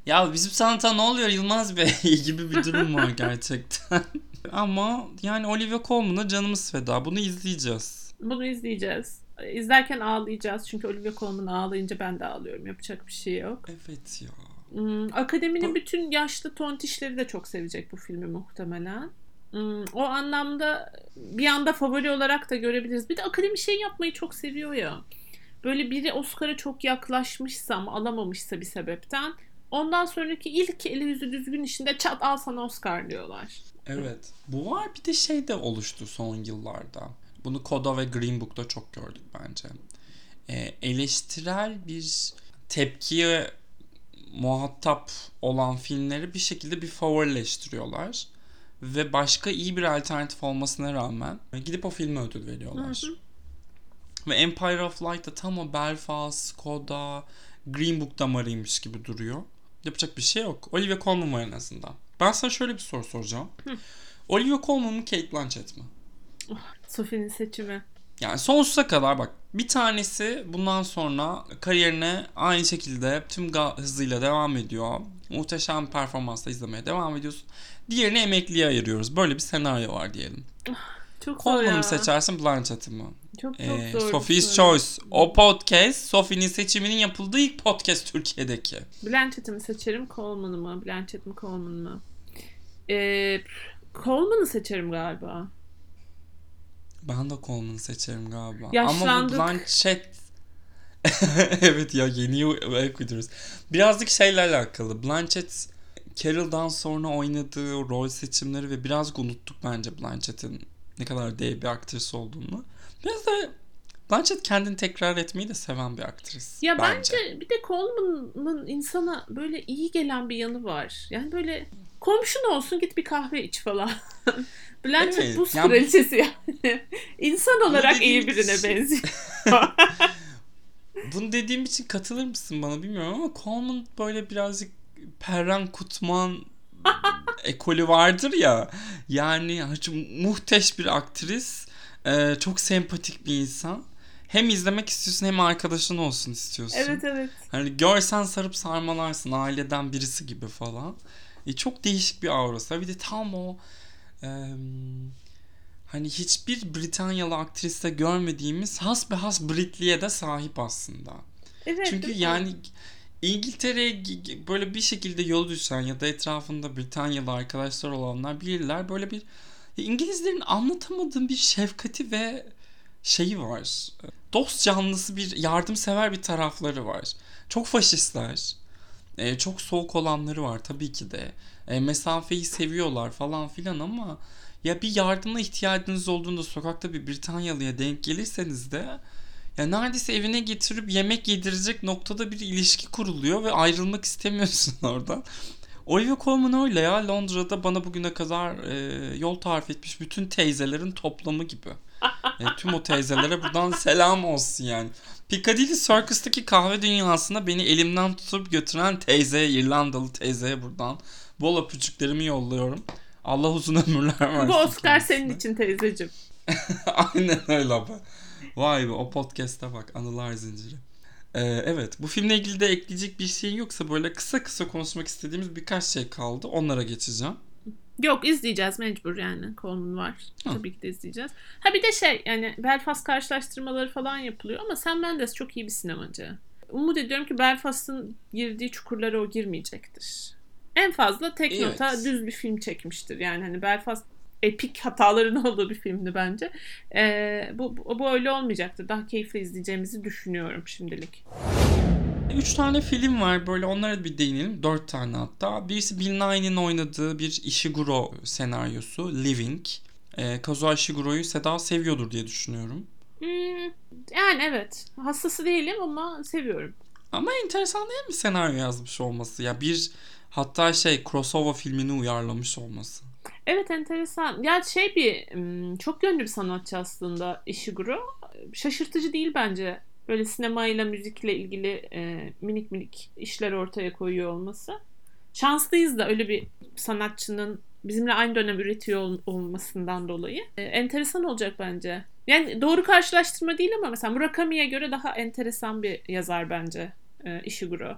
Ya bizim sanata ne oluyor Yılmaz Bey gibi bir durum var gerçekten. Ama yani Olivia Colman'a canımız feda. Bunu izleyeceğiz. Bunu izleyeceğiz. İzlerken ağlayacağız çünkü Olivia Colman ağlayınca ben de ağlıyorum. Yapacak bir şey yok. Evet ya. Hmm, akademinin Bu- bütün yaşlı tontişleri de çok sevecek bu filmi muhtemelen. Hmm, o anlamda bir anda favori olarak da görebiliriz. Bir de akademi şey yapmayı çok seviyor ya. Böyle biri Oscar'a çok yaklaşmışsa ama alamamışsa bir sebepten ondan sonraki ilk eli yüzü düzgün işinde çat al sana Oscar diyorlar. Evet. Bu var bir de şey de oluştu son yıllarda. Bunu Koda ve Green Book'ta çok gördük bence. Ee, eleştirel bir tepkiye muhatap olan filmleri bir şekilde bir favorileştiriyorlar. Ve başka iyi bir alternatif olmasına rağmen gidip o filme ödül veriyorlar. Hı hı. Ve Empire of Light da tam o Belfast, Koda, Green Book damarıymış gibi duruyor. Yapacak bir şey yok. Olivia Colman var en azından. Ben sana şöyle bir soru soracağım. Hı. Olivia Colman mı Kate Blanchett mi? Sophie'nin seçimi. Yani sonsuza kadar bak bir tanesi bundan sonra kariyerine aynı şekilde tüm hızıyla devam ediyor. Muhteşem performansla izlemeye devam ediyorsun. Diğerini emekliye ayırıyoruz. Böyle bir senaryo var diyelim. Çok Coleman'ı mı seçersin Blanchett'i mi? Çok çok Ee, zor. Sophie's. Choice. O podcast Sophie'nin seçiminin yapıldığı ilk podcast Türkiye'deki. Blanchett'i mi seçerim, Coleman'ı mı? Blanchett mi, Coleman mı? Ee, Coleman'ı seçerim galiba. Ben de Coleman'ı seçerim galiba. Yaşlandık. Ama bu Blanchett... evet ya yeni ayak uyduruyoruz. Birazcık şeyle alakalı. Blanchett Carol'dan sonra oynadığı rol seçimleri ve birazcık unuttuk bence Blanchett'in ne kadar dev bir aktris olduğunu. Biraz da Blanchett kendini tekrar etmeyi de seven bir aktris. Ya bence. bence bir de Coleman'ın insana böyle iyi gelen bir yanı var. Yani böyle komşun olsun git bir kahve iç falan. Blanchett Evet, buz yani- kraliçesi yani. İnsan olarak iyi birine şey- benziyor. Bunu dediğim için katılır mısın bana bilmiyorum ama Coleman böyle birazcık Perran Kutman ekolü vardır ya. Yani muhteş bir aktris. e, çok sempatik bir insan. Hem izlemek istiyorsun hem arkadaşın olsun istiyorsun. evet evet. Hani görsen sarıp sarmalarsın aileden birisi gibi falan. E, çok değişik bir aurası. Bir de tam o e, hani hiçbir Britanyalı aktriste görmediğimiz has be has Britliğe de sahip aslında. Evet. Çünkü mi? İngiltere'ye gi- gi- böyle bir şekilde yol düşen ya da etrafında Britanyalı arkadaşlar olanlar bilirler. Böyle bir İngilizlerin anlatamadığım bir şefkati ve şeyi var. Dost canlısı bir yardımsever bir tarafları var. Çok faşistler. e, çok soğuk olanları var tabii ki de. E, mesafeyi seviyorlar falan filan ama ya bir yardıma ihtiyacınız olduğunda sokakta bir Britanyalıya denk gelirseniz de ya neredeyse evine getirip yemek yedirecek noktada bir ilişki kuruluyor ve ayrılmak istemiyorsun oradan. Olivia Colman öyle ya Londra'da bana bugüne kadar e, yol tarif etmiş bütün teyzelerin toplamı gibi. Yani tüm o teyzelere buradan selam olsun yani. Piccadilly Circus'taki kahve dünyasına beni elimden tutup götüren teyzeye, İrlandalı teyzeye buradan bol öpücüklerimi yolluyorum. Allah uzun ömürler versin. Bu Oscar kendisine. senin için teyzeciğim. Aynen öyle abi. Vay be o podcast'e bak anılar zinciri. Ee, evet bu filmle ilgili de ekleyecek bir şey yoksa böyle kısa kısa konuşmak istediğimiz birkaç şey kaldı. Onlara geçeceğim. Yok izleyeceğiz mecbur yani. Coleman var. Ha. Tabii ki de izleyeceğiz. Ha bir de şey yani Belfast karşılaştırmaları falan yapılıyor ama Sam Mendes çok iyi bir sinemacı. Umut ediyorum ki Belfast'ın girdiği çukurlara o girmeyecektir. En fazla tek Evet. nota düz bir film çekmiştir. Yani hani Belfast epik hataların olduğu bir filmdi bence. Ee, bu, bu, öyle olmayacaktır. Daha keyifli izleyeceğimizi düşünüyorum şimdilik. Üç tane film var böyle onlara bir değinelim. Dört tane hatta. Birisi Bill Nighy'nin oynadığı bir Ishiguro senaryosu Living. Ee, Kazuo Ishiguro'yu Seda seviyordur diye düşünüyorum. Hmm, yani evet. Hastası değilim ama seviyorum. Ama enteresan değil mi senaryo yazmış olması? Ya bir hatta şey crossover filmini uyarlamış olması. Evet enteresan. Ya şey bir çok yönlü bir sanatçı aslında Ishiguro. Şaşırtıcı değil bence. Böyle sinemayla, müzikle ilgili e, minik minik işler ortaya koyuyor olması. Şanslıyız da öyle bir sanatçının bizimle aynı dönem üretiyor ol- olmasından dolayı. E, enteresan olacak bence. Yani doğru karşılaştırma değil ama mesela Murakami'ye göre daha enteresan bir yazar bence e, Ishiguro.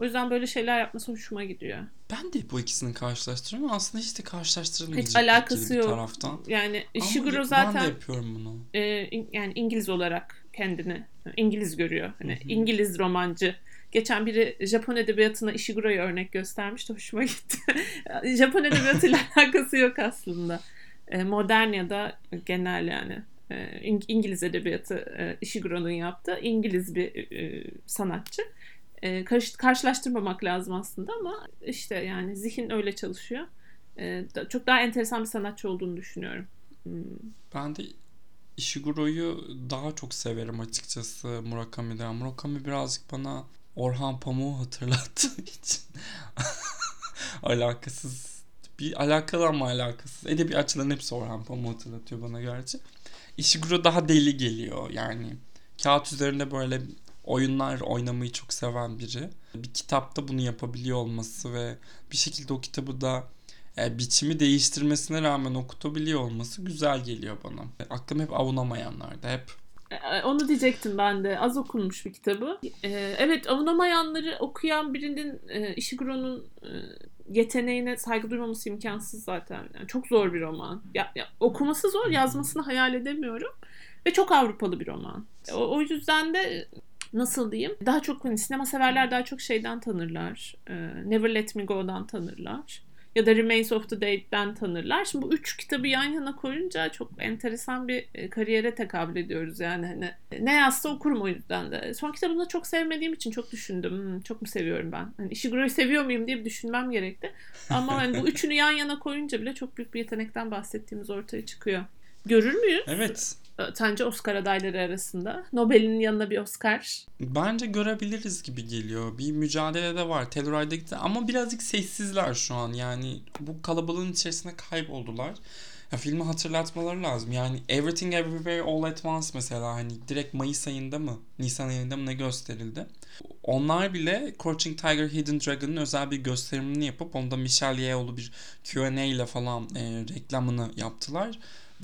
O yüzden böyle şeyler yapması hoşuma gidiyor. Ben de bu ikisini karşılaştırıyorum. Aslında hiç de karşılaştırılmayacak Hiç alakası ikili bir yok. taraftan. Yani Ama Ishiguro ben zaten de yapıyorum bunu. e, in- yani İngiliz olarak kendini İngiliz görüyor. Hani Hı hı. İngiliz romancı. Geçen biri Japon edebiyatına Ishiguro'yu örnek göstermişti. Hoşuma gitti. Japon edebiyatıyla alakası yok aslında. E, modern ya da genel yani. E, İng- İngiliz edebiyatı e, Ishiguro'nun yaptığı İngiliz bir e, sanatçı. E, karış- karşılaştırmamak lazım aslında ama işte yani zihin öyle çalışıyor. E, da- çok daha enteresan bir sanatçı olduğunu düşünüyorum. Hmm. Ben de Ishiguro'yu daha çok severim açıkçası Murakami'den. Murakami birazcık bana Orhan Pamuk'u hatırlattığı için alakasız bir alakalı ama alakasız. Edebi açıdan hepsi Orhan Pamuk'u hatırlatıyor bana gerçi. Ishiguro daha deli geliyor yani. Kağıt üzerinde böyle oyunlar oynamayı çok seven biri. Bir kitapta bunu yapabiliyor olması ve bir şekilde o kitabı da e, biçimi değiştirmesine rağmen okutabiliyor olması güzel geliyor bana. Aklım hep avunamayanlarda. Hep Ee, Onu diyecektim ben de. Az okunmuş bir kitabı. Ee, evet Avunamayanları okuyan birinin e, Ishiguro'nun e, yeteneğine saygı duymaması imkansız zaten. Yani çok zor bir roman. Ya, ya, okuması zor, yazmasını hayal edemiyorum. Ve çok Avrupalı bir roman. O, o yüzden de nasıl diyeyim? Daha çok hani sinema severler daha çok şeyden tanırlar. Ee, Never Let Me Go'dan tanırlar. Ya da Remains of the Dead'den tanırlar. Şimdi bu üç kitabı yan yana koyunca çok enteresan bir e, kariyere tekabül ediyoruz yani. Hani ne yazsa okurum o yüzden de. Son kitabını da çok sevmediğim için çok düşündüm. Hmm, çok mu seviyorum ben? Hani Ishiguro'yu seviyor muyum diye bir düşünmem gerekti. Ama hani bu üçünü yan yana koyunca bile çok büyük bir yetenekten bahsettiğimiz ortaya çıkıyor. Görür müyüz? Evet. Sence Oscar adayları arasında? Nobel'in yanına bir Oscar. Bence görebiliriz gibi geliyor. Bir mücadele de var. Telluride'de ama birazcık sessizler şu an. Yani bu kalabalığın içerisinde kayboldular. Ya filmi hatırlatmaları lazım. Yani Everything Everywhere All at Once mesela hani direkt Mayıs ayında mı Nisan ayında mı ne gösterildi. Onlar bile Crouching Tiger Hidden Dragon'ın özel bir gösterimini yapıp onda Michelle Yeoh'lu bir Q&A ile falan e, reklamını yaptılar.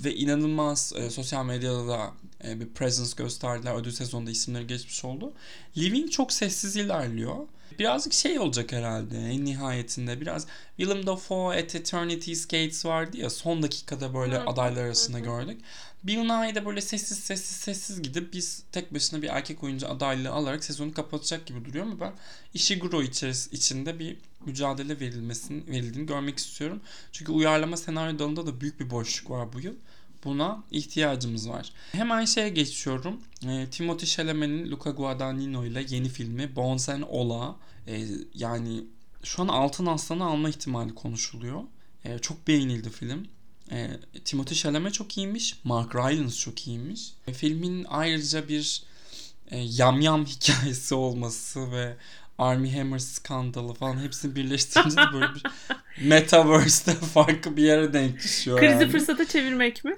Ve inanılmaz e, sosyal medyada da e, bir presence gösterdiler. Ödül sezonunda isimleri geçmiş oldu. Living çok sessiz ilerliyor. Birazcık şey olacak herhalde en nihayetinde. Biraz Willem Dafoe at Eternity's Gates vardı ya son dakikada böyle adaylar arasında gördük. Bill Nye de böyle sessiz sessiz sessiz gidip biz tek başına bir erkek oyuncu adaylığı alarak sezonu kapatacak gibi duruyor ama ben Ishiguro içinde bir mücadele verilmesini verildiğini görmek istiyorum. Çünkü uyarlama senaryo dalında da büyük bir boşluk var bu yıl. Buna ihtiyacımız var. Hemen şeye geçiyorum. E, Timothy Chalamet'in Luca Guadagnino ile yeni filmi Bones and Ola. E, yani şu an Altın Aslan'ı alma ihtimali konuşuluyor. E, çok beğenildi film. E, Timothy Chalamet çok iyiymiş. Mark Rylance çok iyiymiş. E, filmin ayrıca bir e, yamyam hikayesi olması ve Army Hammer skandalı falan hepsini birleştirince de böyle bir metaverse'de farklı bir yere denk düşüyor. Krizi yani. fırsata çevirmek mi?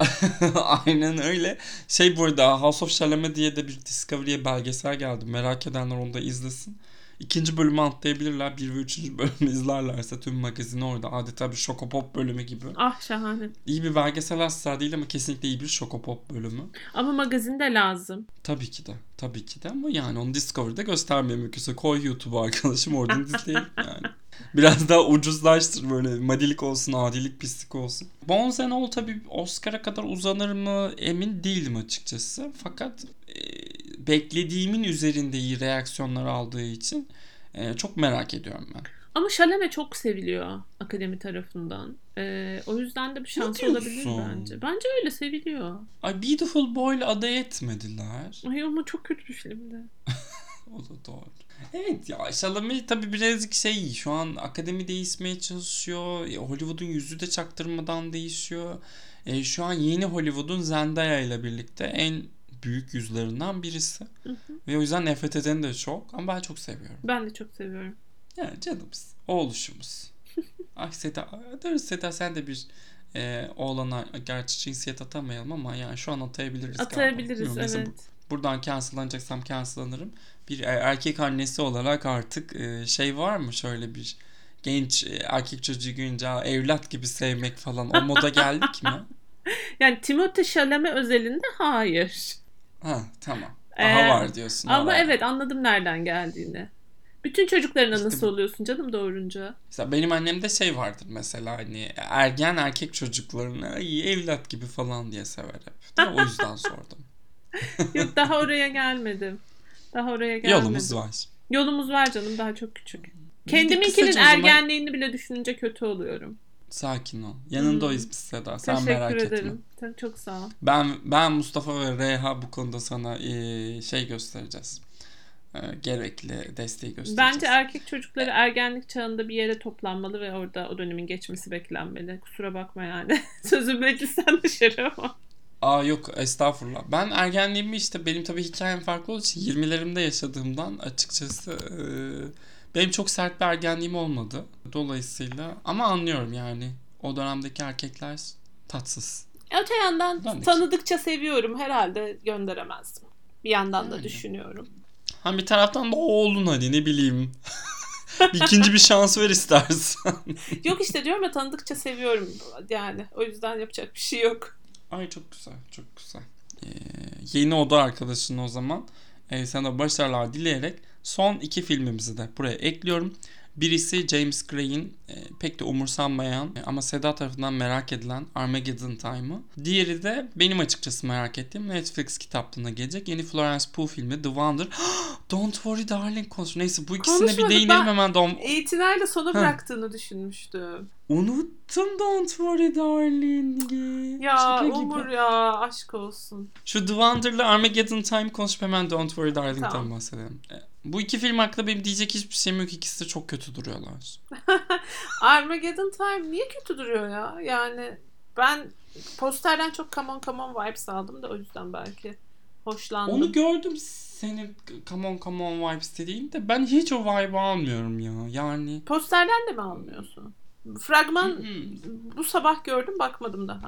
Aynen öyle. Şey burada House of Chalamet diye de bir Discovery'e belgesel geldi. Merak edenler onu da izlesin. İkinci bölümü atlayabilirler. Bir ve üçüncü bölümü izlerlerse tüm magazini orada. Adeta bir Şokopop bölümü gibi. Ah şahane. İyi bir belgesel asla değil ama kesinlikle iyi bir Şokopop bölümü. Ama magazin de lazım. Tabii ki de. Tabii ki de ama yani onu Discovery'de göstermeye mümkünse koy YouTube'a arkadaşım oradan izleyelim yani. Biraz daha ucuzlaştır böyle madilik olsun, adilik pislik olsun. Bones and All tabii Oscar'a kadar uzanır mı emin değilim açıkçası. Fakat e, beklediğimin üzerinde iyi reaksiyonlar aldığı için e, çok merak ediyorum ben. Ama Chalamet çok seviliyor akademi tarafından. Ee, o yüzden de bir diyorsun? olabilir bence. Bence öyle seviliyor. Ay Beautiful Boy'la aday etmediler. Ay ama çok kötü bir filmdi. O da doğru. Evet ya Chalamet tabii birazcık şey şu an akademi değişmeye çalışıyor. E, Hollywood'un yüzü de çaktırmadan değişiyor. E, şu an yeni Hollywood'un Zendaya ile birlikte en büyük yüzlerinden birisi. Hı hı. Ve o yüzden nefret edeni de çok ama ben çok seviyorum. Ben de çok seviyorum. Yani canımız, oğluşumuz. Ay Seda, dur Seda sen de bir e, oğlana gerçi cinsiyet atamayalım ama yani şu an atayabiliriz galiba. Atayabiliriz neyse, evet. bu- buradan cancel'lanacaksam cancel'lanırım. Bir e- erkek annesi olarak artık e, şey var mı şöyle bir genç e, erkek çocuğu görünce "Aa, evlat gibi sevmek falan o moda geldik mi? Yani Timothée Chalamet özelinde hayır. Ha tamam. Daha Ee, var diyorsun. Ama oraya. evet anladım nereden geldiğini. Bütün çocuklarına İşte nasıl oluyorsun canım doğurunca? Mesela benim annemde şey vardır mesela hani ergen erkek çocuklarını "Ay, evlat gibi falan diye sever hep. O yüzden sordum. Yok daha oraya gelmedim. Daha oraya gelmedim. Yolumuz var. Yolumuz var canım daha çok küçük. Kendiminkinin ergenliğini bile düşününce kötü oluyorum. Sakin ol. Yanındayız Hmm. biz Seda. Sen Teşekkür merak etme. ederim. Tabii Çok sağ ol. Ben ben Mustafa ve Reha bu konuda sana eee, şey göstereceğiz. Eee, gerekli desteği göstereceğiz. Bence erkek çocukları ergenlik çağında bir yere toplanmalı ve orada o dönemin geçmesi beklenmeli. Kusura bakma yani. Sözüm meclisten dışarı ama. Aa yok estağfurullah. Ben ergenliğimi işte benim tabii hikayem farklı olduğu için 20'lerimde yaşadığımdan açıkçası eee, benim çok sert bir ergenliğim olmadı. Dolayısıyla ama anlıyorum yani. O dönemdeki erkekler tatsız. Öte yandan Ben tanıdıkça seviyorum. Herhalde gönderemezdim. Bir yandan da Yani. düşünüyorum. Ha bir taraftan da oğlun hadi ne bileyim. bir ikinci bir şans ver istersen. Yok işte diyorum ya tanıdıkça seviyorum yani. O yüzden yapacak bir şey yok. Ay çok güzel, çok güzel. Ee, yeni oda arkadaşın o zaman. Ee, sana başarılar dileyerek son iki filmimizi de buraya ekliyorum. Birisi James Gray'in e, pek de umursanmayan e, ama Seda tarafından merak edilen Armageddon Time'ı. Diğeri de benim açıkçası merak ettiğim Netflix kitaplığına gelecek yeni Florence Pugh filmi The Wonder. Don't Worry Darling konusu. Neyse bu ikisine bir değinelim hemen. Don... İtinayla sona bıraktığını düşünmüştüm. Unuttum Don't Worry Darling'i. Ya Şaka gibi. Umur ya aşk olsun. Şu The Wonder'la Armageddon Time konuşup hemen Don't Worry Darling'den Tamam. bahsedelim. E, Bu iki film hakkında benim diyecek hiçbir şeyim yok. İkisi de çok kötü duruyorlar. Armageddon Time niye kötü duruyor ya? Yani ben posterden çok come on come on vibes aldım da o yüzden belki hoşlandım. Onu gördüm senin Come On Come On vibes dediğin de ben hiç o vibe almıyorum ya. Yani Posterden de mi almıyorsun? Fragman bu sabah gördüm bakmadım daha.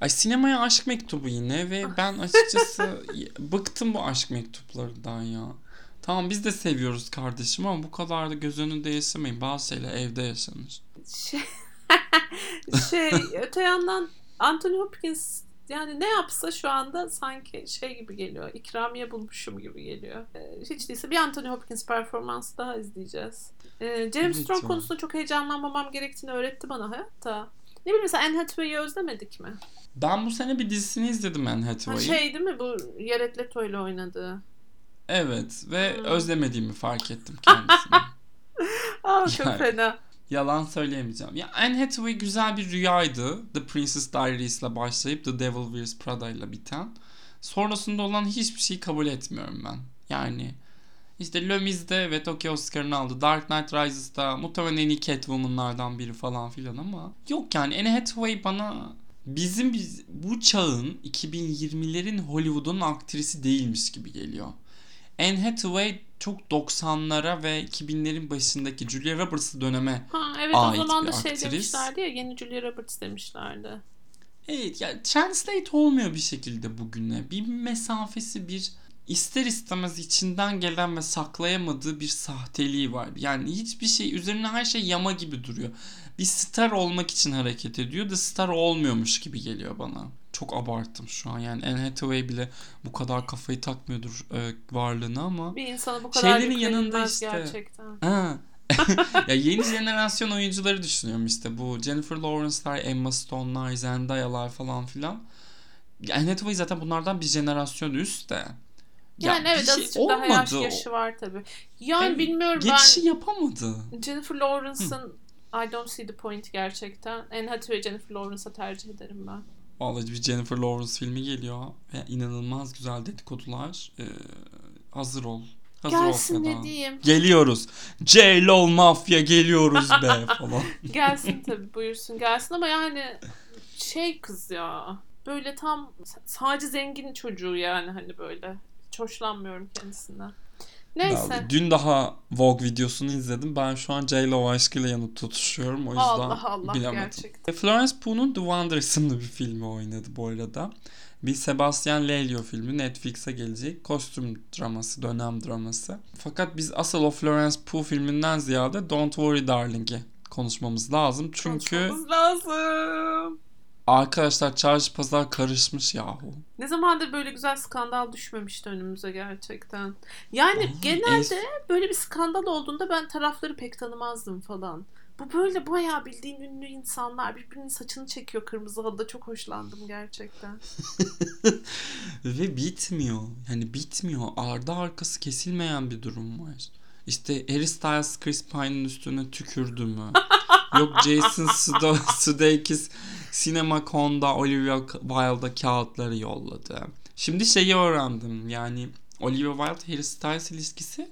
Ay sinemaya aşk mektubu yine ve ben açıkçası bıktım bu aşk mektuplarından ya. Tamam biz de seviyoruz kardeşim ama bu kadar da göz önünde yaşamayın. Bazı şeyler evde yaşanır. Şey, şey öte yandan Anthony Hopkins yani ne yapsa şu anda sanki şey gibi geliyor. İkramiye bulmuşum gibi geliyor. Ee, hiç değilse bir Anthony Hopkins performansı daha izleyeceğiz. Ee, James Evet Strong konusunda çok heyecanlanmamam gerektiğini öğretti bana hayatta. Ne bileyim mesela Anne Hathaway'i özlemedik mi? Ben bu sene bir dizisini izledim Anne Ha, Hathaway'in. şey değil mi bu Jared Leto ile oynadığı? Evet ve Hmm. özlemediğimi fark ettim kendisini. Aa çok Yani. fena. Yalan söyleyemeyeceğim. Ya Anne Hathaway güzel bir rüyaydı. The Princess Diaries ile başlayıp The Devil Wears Prada ile biten. Sonrasında olan hiçbir şeyi kabul etmiyorum ben. Yani işte Le Mise'de evet Tokyo Oscar'ını aldı. Dark Knight Rises'da muhtemelen en iyi Catwoman'lardan biri falan filan ama yok yani Anne Hathaway bana bizim biz, bu çağın 2020'lerin Hollywood'un aktrisi değilmiş gibi geliyor. Anne Hathaway çok 90'lara ve 2000'lerin başındaki Julia Roberts döneme Ha evet ait o zaman da şey aktris. demişlerdi ya yeni Julia Roberts demişlerdi. Evet ya translate olmuyor bir şekilde bugüne. Bir mesafesi bir ister istemez içinden gelen ve saklayamadığı bir sahteliği var. Yani hiçbir şey üzerine her şey yama gibi duruyor. Bir star olmak için hareket ediyor da star olmuyormuş gibi geliyor bana. Çok abarttım şu an. Yani Anne Hathaway bile bu kadar kafayı takmıyordur e, varlığına ama. Bir insana bu kadar Şeylerin yanında işte- gerçekten. Ha. ya yeni jenerasyon oyuncuları düşünüyorum işte bu Jennifer Lawrence'lar, Emma Stone'lar, Zendaya'lar falan filan. Ya Anne Hathaway zaten bunlardan bir jenerasyon üst de. Ya Yani bir evet şey azıcık daha yaş, yaşı var tabii. Yani Evet, bilmiyorum Geçişi yapamadı. ben Jennifer Lawrence'ın I don't see the point gerçekten. Anne Hathaway Jennifer Lawrence'a tercih ederim ben. Vallahi bir Jennifer Lawrence filmi geliyor ve inanılmaz güzel dedikodular. Ee, hazır ol. Hazır Gelsin ne diyeyim. Geliyoruz. J-Lo mafya geliyoruz be falan. Gelsin tabii buyursun gelsin ama yani şey kız ya. Böyle tam sadece zengin çocuğu yani hani böyle. Hiç hoşlanmıyorum kendisinden. Neyse. Ya, dün daha Vogue videosunu izledim. Ben şu an J-Lo aşkıyla yanıp tutuşuyorum. O yüzden Allah Allah bilemedim. gerçekten. Florence Pugh'un The Wonder isimli bir filmi oynadı bu arada. Bir Sebastian Lelio filmi Netflix'e gelecek. Kostüm draması, dönem draması. Fakat biz asıl o Florence Pugh filminden ziyade Don't Worry Darling'i konuşmamız lazım. Çünkü Konuşmamız lazım. Arkadaşlar çarşı pazar karışmış yahu. Ne zamandır böyle güzel skandal düşmemişti önümüze gerçekten. Yani Aa, genelde böyle bir skandal olduğunda ben tarafları pek tanımazdım falan. Bu böyle bayağı bildiğin ünlü insanlar birbirinin saçını çekiyor kırmızı halıda. Çok hoşlandım gerçekten. Ve bitmiyor. Yani bitmiyor. Ardı arkası kesilmeyen bir durum var. İşte Harry Styles Chris Pine'ın üstüne tükürdü mü? Yok Jason Sude- Sudeikis CinemaCon'da Olivia Wilde'a kağıtları yolladı. Şimdi şeyi öğrendim. Yani Olivia Wilde Harry Styles ilişkisi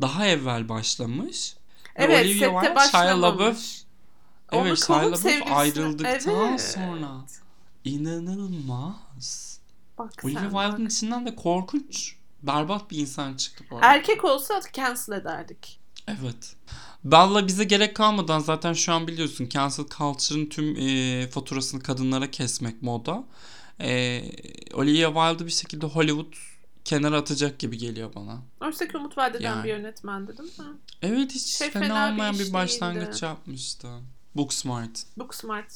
daha evvel başlamış. Ve Evet Olivia sette Wilde, Shia LaBeouf Evet Shia LaBeouf sevgilisi- ayrıldıktan Evet. sonra inanılmaz. Bak Olivia Wilde'ın içinden de korkunç, berbat bir insan çıktı bu arada. Erkek olsa cancel ederdik. Evet. Valla bize gerek kalmadan zaten şu an biliyorsun cancel culture'ın tüm e, faturasını kadınlara kesmek moda. E, Olivia Wilde'ı bir şekilde Hollywood kenara atacak gibi geliyor bana. Oysa ki umut vadeden Yani. bir yönetmendi değil mi? Evet hiç Şey fena, fena bir olmayan iş bir başlangıç değildi. yapmıştı. Booksmart. Booksmart.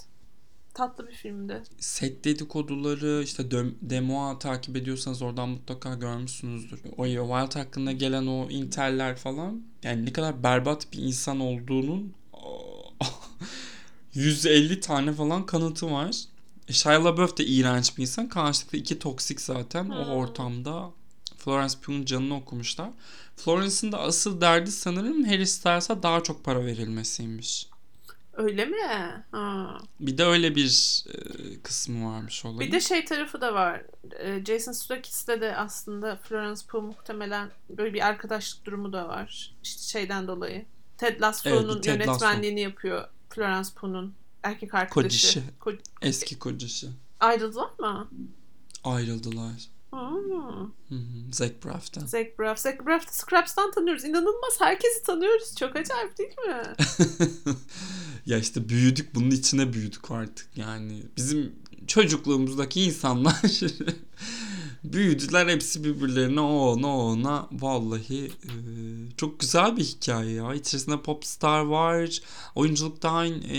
Tatlı bir filmdi. Set dedikoduları işte Demoa takip ediyorsanız oradan mutlaka görmüşsünüzdür. O Wild hakkında gelen o inteller falan yani ne kadar berbat bir insan olduğunun 150 tane falan kanıtı var. Shia LaBeouf de iğrenç bir insan. Karşılıklı iki toksik zaten. O Hmm. ortamda Florence Pugh'un canını okumuşlar. Florence'ın da asıl derdi sanırım Harry Styles'a daha çok para verilmesiymiş. Öyle mi? Ha. Bir de öyle bir e, kısmı varmış olayın. Bir de şey tarafı da var. Ee, Jason Sudeikis'le de aslında Florence Pugh muhtemelen böyle bir arkadaşlık durumu da var. İşte şeyden dolayı. Ted Lasso'nun Evet, Ted Lasso. yönetmenliğini yapıyor Florence Pugh'un erkek arkadaşı. Kocası. Ko- Eski kocası. Ayrıldılar mı? Ayrıldılar. Hmm. Zach Braff'tan. Zach Braff. Zach Braff'ı Scrubs'tan tanıyoruz. İnanılmaz. Herkesi tanıyoruz. Çok acayip değil mi? ya işte büyüdük bunun içine büyüdük artık yani. Bizim çocukluğumuzdaki insanlar büyüdüler hepsi birbirlerine o ona o ona vallahi e, çok güzel bir hikaye ya. İçerisinde popstar var, oyunculuktan e,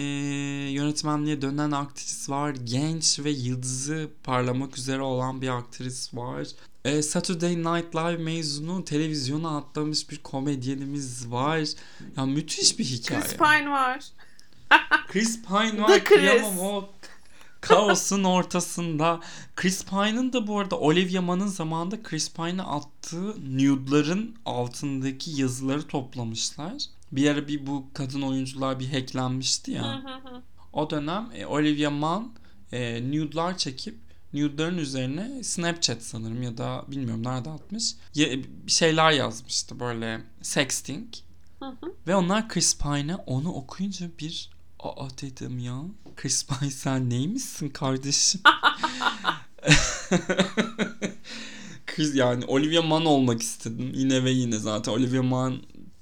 yönetmenliğe dönen aktris var, genç ve yıldızı parlamak üzere olan bir aktris var. E, Saturday Night Live mezunu televizyona atlamış bir komedyenimiz var. Ya müthiş bir hikaye. Chris Pine var. Chris Pine The var Chris. kıyamam o kaosun ortasında. Chris Pine'ın da bu arada Olivia Munn'ın zamanında Chris Pine'a attığı nude'ların altındaki yazıları toplamışlar. Bir ara bir bu kadın oyuncular bir hacklenmişti ya. O dönem e, Olivia Munn e, nude'lar çekip nude'ların üzerine Snapchat sanırım ya da bilmiyorum nerede atmış. Ya, şeyler yazmıştı böyle sexting. Hı hı. Ve onlar Chris Pine'e onu okuyunca bir aa dedim ya. Chris Pine sen neymişsin kardeşim? Chris yani Olivia Munn olmak istedim. Yine ve yine zaten Olivia Munn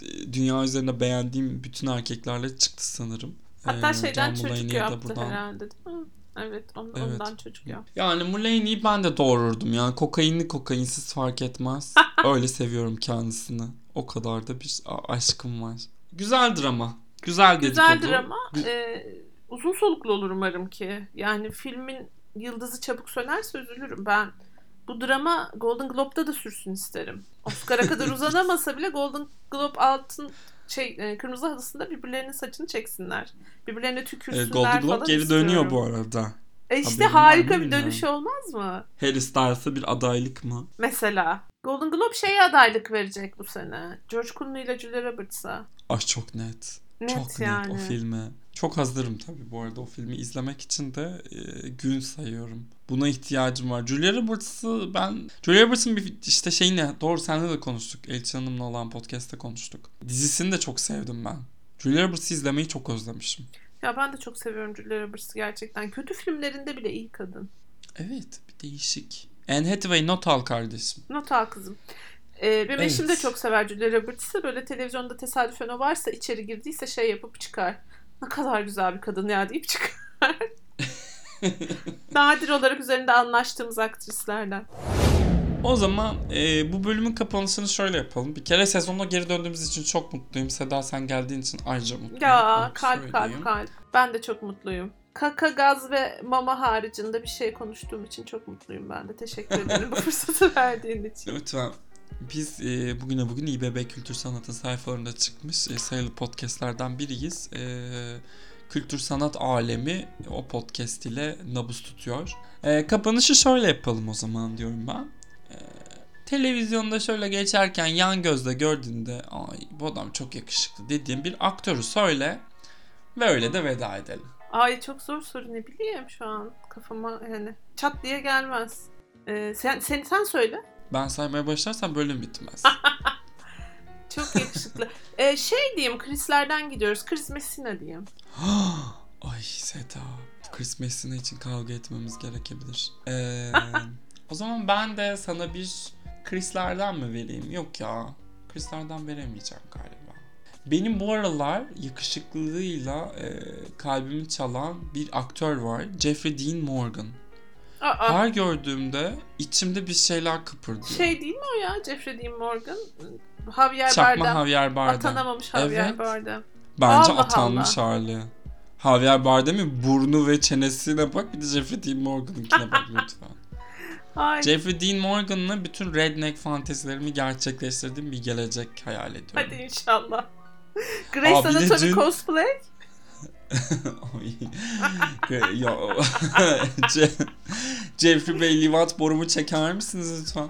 e, dünya üzerinde beğendiğim bütün erkeklerle çıktı sanırım. Hatta Ee, şeyden John çocuk yaptı buradan- herhalde değil mi? Evet, on- Evet. ondan çocuk yaptı. Yani Mulaney'i ben de doğururdum ya. Kokainli kokainsiz fark etmez. Öyle seviyorum kendisini. O kadar da bir aşkım var. Güzeldir ama. Güzel Güzeldir dedikodu. ama e, uzun soluklu olur umarım ki. Yani filmin yıldızı çabuk sönerse üzülürüm. Ben bu drama Golden Globe'da da sürsün isterim. Oscar'a kadar uzanamasa bile Golden Globe altın şey e, kırmızı halısında birbirlerinin saçını çeksinler. Birbirlerine tükürsünler Golden Globe geri istiyorum. dönüyor bu arada. E işte mı harika bir dönüş olmaz mı? Harry Styles'a bir adaylık mı? Mesela Golden Globe şeye adaylık verecek bu sene. George Clooney ile Julia Roberts'a. Ah çok net. Net çok yani. net o filme. Çok hazırım tabii bu arada o filmi izlemek için de e, gün sayıyorum. Buna ihtiyacım var. Julia Roberts'ı ben... Julia Roberts'ın bir işte şeyini doğru seninle de konuştuk. Elçin Hanım'la olan podcast'te konuştuk. Dizisini de çok sevdim ben. Julia Roberts'ı izlemeyi çok özlemişim. Ya ben de çok seviyorum Julia Roberts'ı gerçekten. Kötü filmlerinde bile iyi kadın. Evet bir değişik. Anne Hathaway not al kardeşim. Not al kızım. Ee, benim eşim de Evet. çok sever Julia Roberts'ı. Böyle televizyonda tesadüfen o varsa içeri girdiyse şey yapıp çıkar. Ne kadar güzel bir kadın ya deyip çıkar. Nadir olarak üzerinde anlaştığımız aktrislerden. O zaman e, bu bölümün kapanışını şöyle yapalım. Bir kere sezonuna geri döndüğümüz için çok mutluyum. Seda sen geldiğin için ayrıca mutluyum. Ya kalp söyleyeyim. kalp kalp. Ben de çok mutluyum. Kaka, gaz ve mama haricinde bir şey konuştuğum için çok mutluyum ben de. Teşekkür ederim bu fırsatı verdiğin için. Lütfen. Biz e, bugüne bugün İBB Kültür Sanat'ın sayfalarında çıkmış e, sayılı podcastlerden biriyiz. E, kültür sanat alemi o podcast ile nabız tutuyor. E, kapanışı şöyle yapalım o zaman diyorum ben. E, televizyonda şöyle geçerken yan gözle gördüğünde ay bu adam çok yakışıklı dediğim bir aktörü söyle ve öyle de veda edelim. Ay çok zor soru ne bileyim şu an kafama yani çat diye gelmez. Ee, sen, sen, sen söyle. Ben saymaya başlarsam bölüm bitmez. Çok yakışıklı. Ee, şey diyeyim Chris'lerden gidiyoruz. Chris Messina diyeyim. Ay Seda. Chris Messina için kavga etmemiz gerekebilir. Ee, o zaman ben de sana bir Chris'lerden mi vereyim? Yok ya. Chris'lerden veremeyeceğim galiba. Benim bu aralar yakışıklılığıyla e, kalbimi çalan bir aktör var. Jeffrey Dean Morgan. Aa, Her gördüğümde içimde bir şeyler kıpırdıyor. şey değil mi o ya Jeffrey Dean Morgan? Javier Çakma Bardem. Javier Bardem. Atanamamış Javier Evet. Bardem. Bence Allah atanmış hali. Javier Bardem'in burnu ve çenesine bak bir de Jeffrey Dean Morgan'ınkine bak lütfen. Ay, Jeffrey Dean Morgan'la bütün redneck fantezilerimi gerçekleştirdiğim bir gelecek hayal ediyorum. hadi inşallah. De Anatomy dün- cosplay. Ya, Ce- Jeffrey Bey Livat borumu çeker misiniz lütfen?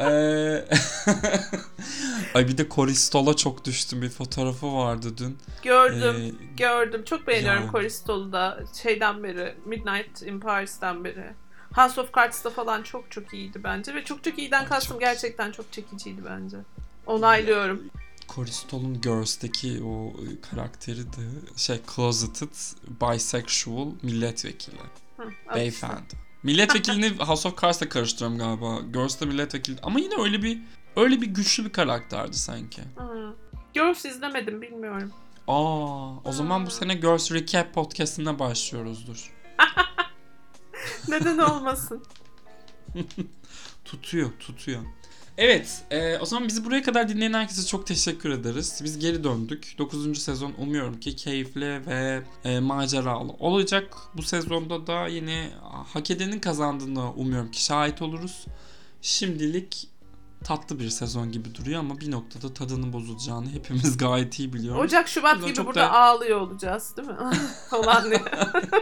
Ee, Ay bir de Koristol'a çok düştüm bir fotoğrafı vardı dün. Gördüm. Ee, Gördüm. Çok beğeniyorum Ya. Coristol'u da. Şeyden beri. Midnight in Paris'ten beri. House of Cards'ta falan çok çok iyiydi bence. Ve çok çok iyiden Ay, kastım çok- gerçekten çok çekiciydi bence. Onaylıyorum. Koristol'un Girls'teki o e, karakteri de şey closeted bisexual milletvekili. Hı. Beyefendi. Milletvekilini House of Cards'la karıştırıyorum galiba. Girls'ta milletvekili. Ama yine öyle bir öyle bir güçlü bir karakterdi sanki. Hı. Girls izlemedim bilmiyorum. Aa, o zaman bu sene Girls Recap podcast'ine başlıyoruzdur. Neden olmasın? Tutuyor, tutuyor. Evet, e, o zaman bizi buraya kadar dinleyen herkese çok teşekkür ederiz. Biz geri döndük. 9. sezon umuyorum ki keyifli ve e, maceralı olacak. Bu sezonda da yine hak edenin kazandığını umuyorum ki şahit oluruz. Şimdilik tatlı bir sezon gibi duruyor ama bir noktada tadının bozulacağını hepimiz gayet iyi biliyoruz. Ocak Şubat Yüzden gibi burada da- ağlıyor olacağız değil mi? Falan diye.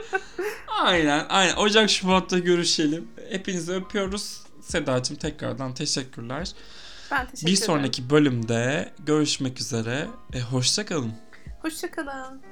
Aynen, aynen. Ocak Şubat'ta görüşelim. Hepinizi öpüyoruz. Sedacığım tekrardan teşekkürler. Ben teşekkür Bir sonraki bölümde görüşmek üzere. E, hoşça kalın. Hoşçakalın.